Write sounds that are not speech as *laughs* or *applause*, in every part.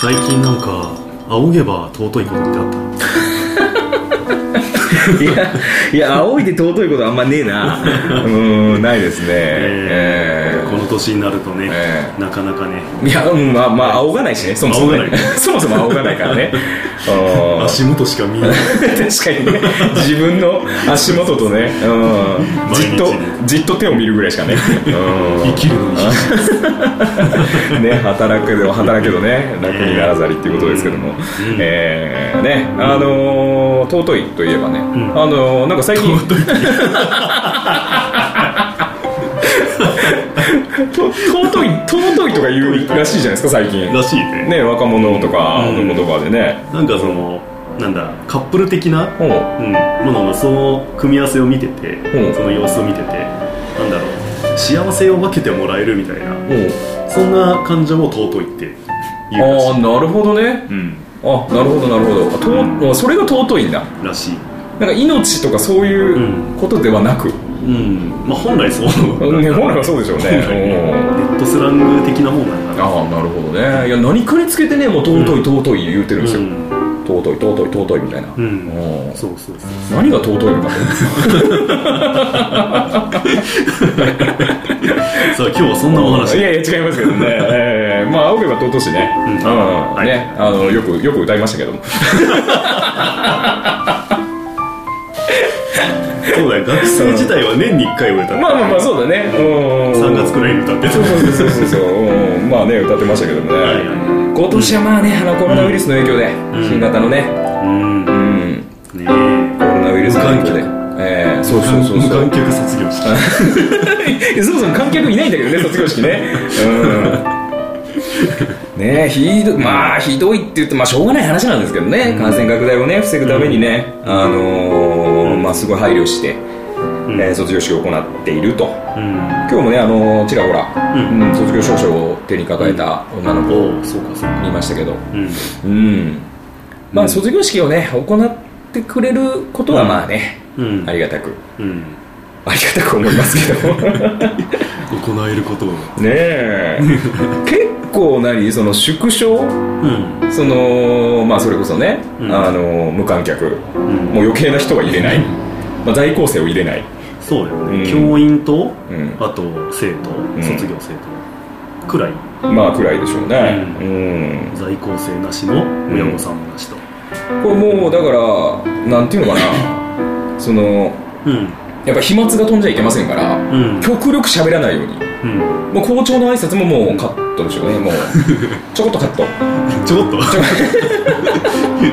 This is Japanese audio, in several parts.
最近なんか仰げば尊いことってあった？いやいや仰いで尊いことあんまねえな。うんないですね。えこの年になるとね、えなかなかね。えいやうんまあまあ仰がないしね。そもそもね。仰がない。そもそも仰がないからね。*laughs* うん。足元しか見えない。確かにね。自分の足元とね、うん、じっとじっと手を見るぐらいしかね、うん。生きるのに。*laughs* ね、働くけど働けどね。楽にならざりっていうことですけども、えーねあのー尊いといえばね、ん。あのーなんか最近。と尊い。*laughs* 尊いとか言うらしいじゃないですか最近。らしいね。ね若者とかの言葉でね、なんかそのなんだカップル的な、ほう。うん、もののその組み合わせを見てて、う。んその様子を見ててなんだろう幸せを分けてもらえるみたいなほう。そんな感情を尊いって言うああなるほどね。うんあなるほどなるほど。あと、うん。それが尊いんだ。らしい。なんか命とかそういうことではなく、うん。まあ本来そう。ね、本来はそうでしょうね。ネットスラング的なもんなんだな。ああなるほどね。いや何かにつけてねもう尊い尊い言うてるんですよ、うん。尊い尊い尊いみたいな、うん。うん。そうそうそう。何が尊いのか *laughs* *laughs* さあ今日はそんなおと話。いやいや違いますけどね、*laughs* えーまあ仰げば尊しね、うん。うん。はい。ねあのよくよく歌いましたけども。*laughs* そうだよ。学生時代は年に1回は歌ってまあまあまあそうだね。うん。3月くらいに歌ってた。そうそうそうそう。そううん。まあね歌ってましたけどもね、はいはい。今年はまあねあのコロナウイルスの影響で、うん。新型のね。うん。うん。ねコロナウイルスの影響でえー、そうそうそう無そう。観客卒業式。*laughs* そもそも観客いないんだけどね卒業式ね。うん。ねえひどまあひどいって言ってまあしょうがない話なんですけどね、感染拡大をね防ぐためにね、あのーまあすごい配慮して、うん。えー卒業式を行っていると。うん。今日もねあのーちらほら、うん。うん卒業証書を手に抱えた女の子おおそうかそうか。いましたけど。うん。うん。まあ卒業式をね行ってくれることはまあね、うん。ありがたく。うん。ありがたく思いますけど。*laughs* 行えることを。ねえ。結構何？その縮小？うん。そのまあそれこそね、うん。あの無観客、ん。もう余計な人は入れない、まあ、在校生を入れない。そうだよね、うん。教員と、うん。あと生徒、ん。卒業生と。くらい。まあくらいでしょうね。ううん、在校生なしの親御さんもなしと。これもうだからなんていうのかなそのうん。やっぱ飛沫が飛んじゃいけませんから、うん。極力喋らないように。うん。もう校長の挨拶ももうカットでしょうねもう。*laughs* ちょこっとカット。ちょこっと？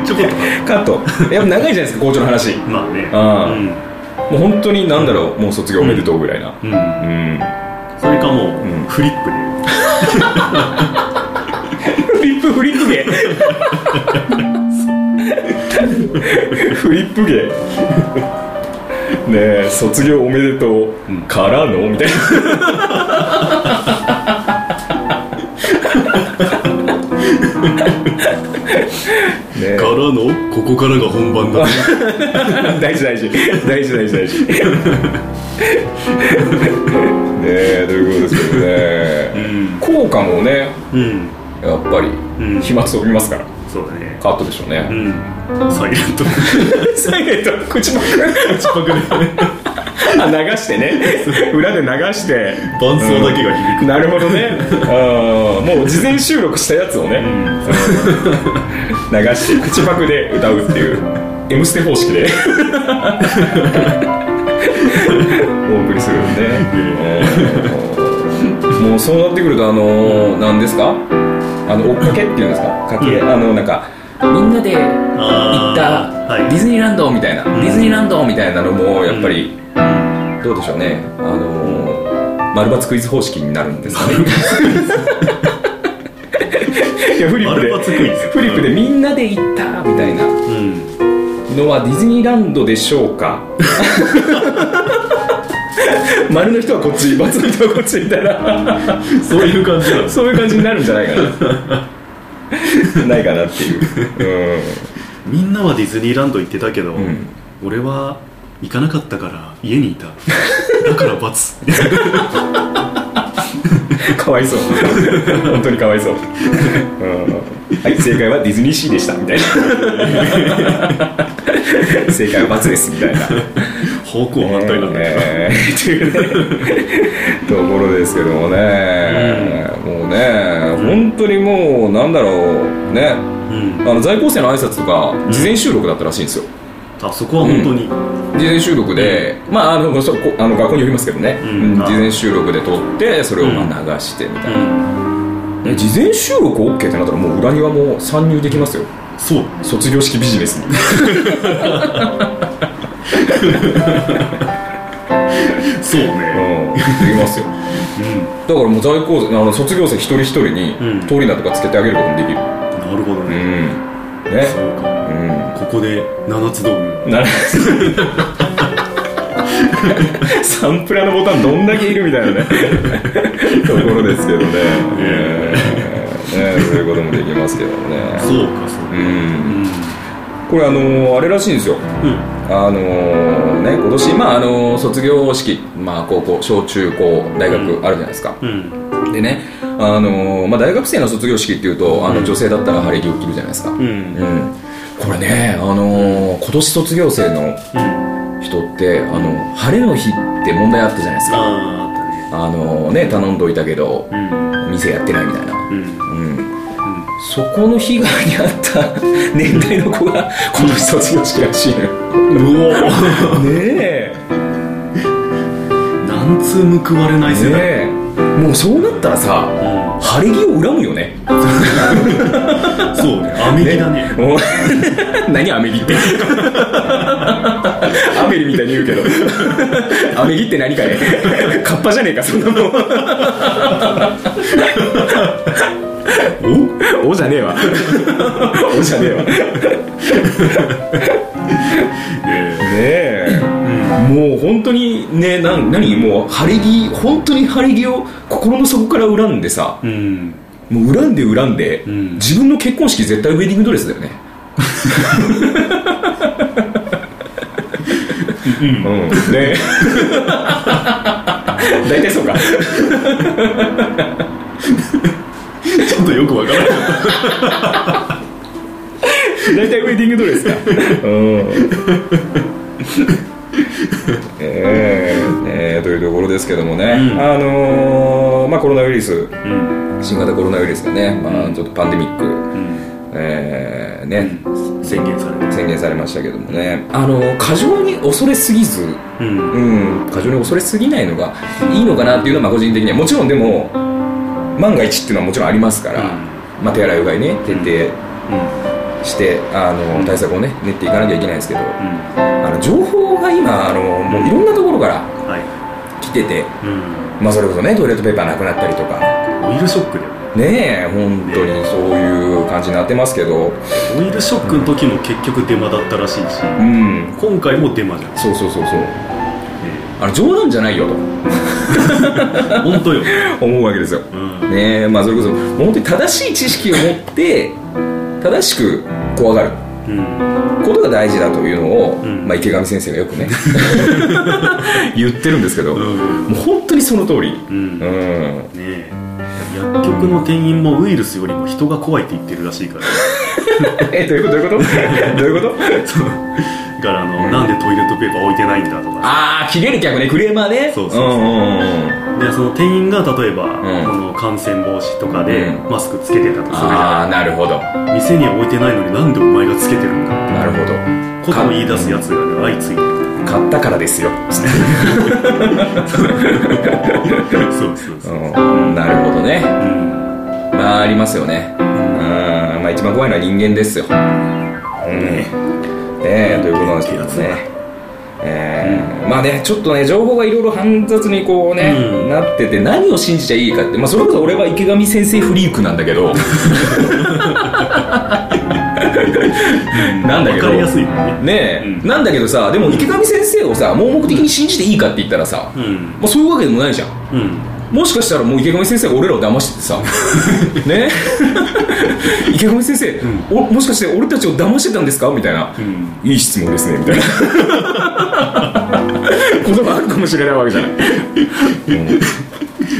ちょこっと。カット。やっぱ長いじゃないですか校長の話。まあね。あーもう本当になんだろうもう卒業おめでとうぐらいな。うん、うん、うんそれかもう、ん。フリップで。*laughs* フリップフリップ芸 *laughs* *laughs* フリップ芸。*laughs* ねえ卒業おめでとう、からの？みたいな。*laughs* ねえ。からの？ここからが本番だ。大事大事。大事大事大事。ねえということですけどね、うん。効果もねうん。やっぱりうん。飛沫飛びますから。そうだね。カットでしょうね、うんサイレント。*laughs* サイレント。口パク。口パクで。*laughs* あ流してね。裏で流して。伴奏だけが響く。なるほどね。もう事前収録したやつをね、流して口パクで歌うっていう「M ステ」方式で。お送りするんで、うん。もうそうなってくるとあの何ですか？あの追っかけっていうんですか？かけ、うんあのなんかみんなで行ったディズニーランドみたいな、ん。ディズニーランドみたいなのもやっぱり、どうでしょうね。あのー、丸抜クイズ方式になるんですかね。*laughs* いやフリップで。フリップでみんなで行ったみたいな。うん。のはディズニーランドでしょうか。*laughs* 丸の人はこっち×の人はこっちみたいな。そういう感じそういう感じになるんじゃないかな *laughs* ないかなっていう、みんなはディズニーランド行ってたけど、ん。俺は行かなかったから家にいた。だから罰 *laughs* かわいそう。本当にかわいそう、うん、はい正解はディズニーシーでしたみたいな。*laughs* 正解は×ですみたいな。方向反対なんだ。よ、えーっていうね。ところですけどもね、もうね本当にもうなんだろうね。うん。あの在校生の挨拶とか事前収録だったらしいんですよ、あそこは本当に、事前収録で、まああのそこあの学校によりますけどね、事前収録で撮ってそれをまあ流してみたいな、う事前収録 OK ってなったらもう裏庭も参入できますよ。そう。卒業式ビジネスに *laughs* そうね。うん。できますよ。うんだからもう在校生あの卒業生一人一人にうん。通り名とかつけてあげることもできる。なるほどうん。ね、ねそうか。うん。ここで七つ道具。なるサンプラーのボタンどんだけいるみたいなね。*laughs* ところですけどね。えーね。そういうこともできますけどね。そうかそううかん。これあのーあれらしいんですよ。うんあのーね今年まああのー卒業式まあ高校小中高大学あるじゃないですか、うん。でねあのーまあ大学生の卒業式っていうとあのうん。女性だったら晴れ着を着るじゃないですか、うん。うん。これね、あのー今年卒業生のうん。人ってあの晴れの日って問題あったじゃないですか。あのね頼んどいたけどうん。店やってないみたいな、うん。うん、そこの被害に遭った *laughs* 年代の子が今年卒業式らしいのよ。うおねえ。なんつう報われない世代、ね。え。もうそうなったらさう晴れ着を恨むよね。ん、そうね。アメリだね。もう *laughs* 何アメギって。*laughs* アメリみたいに言うけど。アメギって何かね。カッパじゃねえかそんなもんお？おじゃねえわ。おじゃねえわ。ねえ。え。もう本当にねなん何？もう晴れ着本当に晴れ着を心の底から恨んでさ。ーうんもう恨んで恨んで、うん。自分の結婚式絶対ウェディングドレスだよね。うん、ね大体そうかよくわからない。*laughs* 大体ウェディングドレスか。うん。*laughs* えーえーというところですけどもね、うん。あのーまあコロナウイルス。うん。新型コロナウイルスがね、まあ、ちょっとパンデミック、うん。えーね。宣言された。宣言されましたけどもね。あの過剰に恐れすぎず。うん。うん、過剰に恐れすぎないのがいいのかなっていうのはまあ個人的には。もちろんでも万が一っていうのはもちろんありますから、まあ、手洗いうがいね徹底してあの対策をね練っていかなきゃいけないんですけどうん。あの情報が今あのもういろんなところからはい。来てて、うん。まあ、それこそねトイレットペーパーなくなったりとか。オイルショックだよねねえ本当にそういう感じになってますけど。オイルショックの時も結局デマだったらしいし。うん。今回もデマじゃん。そうそうそうそう。あの冗談じゃないよと *laughs* 本当よ、思うわけですよ。うん。ねえまあそれこそ本当に正しい知識を持って正しく怖がる。うん。ことが大事だというのを、うん。まあ、池上先生がよくね *laughs* 言ってるんですけど、うん。もう本当にその通り、うん。うん、ねえ。薬局の店員もウイルスよりも人が怖いって言ってるらしいから *laughs* えどういうこと？どういうこと？*laughs* どう。いうことだからあの、なんでトイレットペーパー置いてないんだとか。ああ切れる客ねクレーマーね。そうそうそう。でその店員が例えば、ん。この感染防止とかでうん。マスクつけてたとするじああゃなるほど。ん店には置いてないのになんでお前がつけてるんだなるほど。ことを言い出すやつがね相次いで。る買ったからですよ、そうそうそう。*laughs* うん、なるほどね。うん。まあありますよね。うんまあ一番怖いのは人間ですよ。うん。ねえということなんですけどね。えーまあねちょっとね情報がいろいろ煩雑にこうね、うん。なってて何を信じちゃいいかってまあそれこそ俺は池上先生フリークなんだけど。なんだけど。わかりやすいね。ねえ、うん。なんだけどさでも池上先生をさ盲目的に信じていいかって言ったらさ、うん。まあ、そういうわけでもないじゃん。うんもしかしたらもう池上先生が俺らを騙しててさ。*laughs* ね？*laughs* 池上先生、おもしかして俺たちを騙してたんですか？みたいな、うん。いい質問ですねみたいな。ことがあるかもしれないわけじゃない、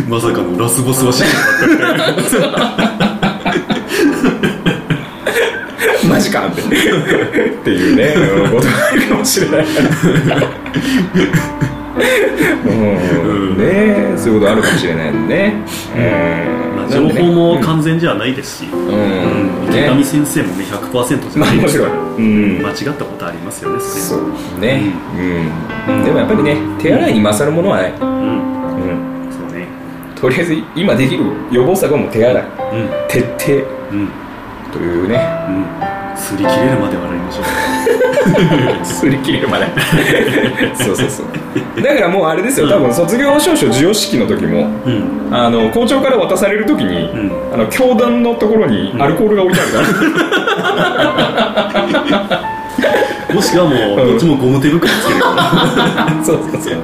まさかのラスボスは死んだ *laughs* マジか。ってっていうねうんことがあるかもしれない。うんね。そういうことあるかもしれないんでね。うん。まあ、情報も完全じゃないですし、うん。うん。池ね上先生もね100%じゃないですか。ら、ん。うん。間違ったことありますよねそそうね。ううん。でもやっぱりね手洗いに勝るものはない。れうん。うん。そうね。とりあえず今できる予防策はもう手洗い。うん。徹底。うん。というね。うん擦り切れるまで笑いましょう。*laughs* 擦り切れるまで。*laughs* そうそうそう。だからもうあれですよ。多分卒業証書授与式の時もうん。あの校長から渡される時に、うん。あの教団のところにアルコールが置いてあるから、*laughs* もしくはもうどっちもゴム手袋つけるから。そうそうそう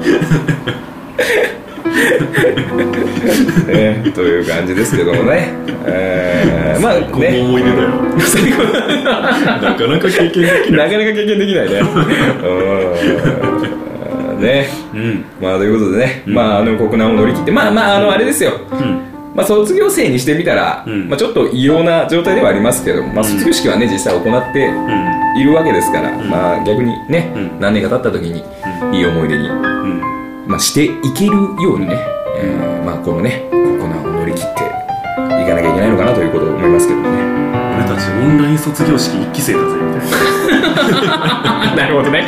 ね、という感じですけどもね、えー、まあね。思い出だよ。なかなか経験できない。なかなか経験できないね。うん。ね。うん。まあということでね、まああの国難を乗り切って。まあまああのあれですよ、うん。まあ、卒業生にしてみたら、うん。まあ、ちょっと異様な状態ではありますけど、まあ、卒業式はね実際行ってうんいるわけですから、まあ、逆にね、うん。何年か経った時にいい思い出に、うん。まあ、していけるようにね、えーまあ、このね国難を乗り切っていかなきゃいけないのかなということを思いますけどね。俺たちオンライン卒業式1期生だぜみたいな。*laughs* なるほどね。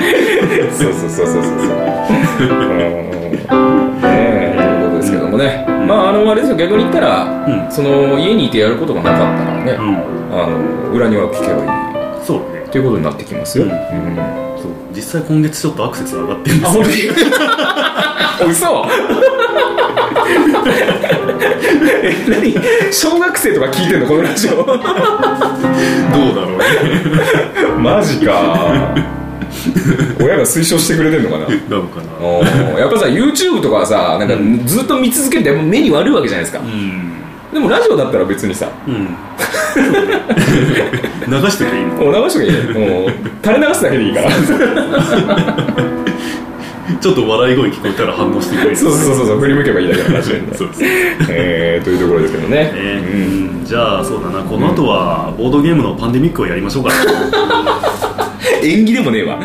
そうそうそうそうそう。そううん。ねえということですけどもね、まああのあれですよ。逆に言ったら、うん。その家にいてやることがなかったらね、うん。あの裏庭を聞けばいい。そうね。ということになってきますよ、うん実際今月ちょっとアクセス上がってるんであすよ *laughs* 嘘。え何？小学生とか聞いてんのこのラジオ。どうだろうね。マジか。親が推奨してくれてんのかな？なのかな。やっぱさ YouTube とかはさなんかずっと見続けて目に悪いわけじゃないですか。うんでもラジオだったら別にさ。うん。*laughs* 流してていいの？もう流しとけばいいもう垂れ流すだけでいいから。ちょっと笑い声聞こえたら反応してくれる。そうそうそうそう。振り向けばいいだけのラジオにそうそう。えー、というところですけどね、えーうん。じゃあそうだな。この後はボードゲームのパンデミックをやりましょうか。*laughs* 縁起でもねえわ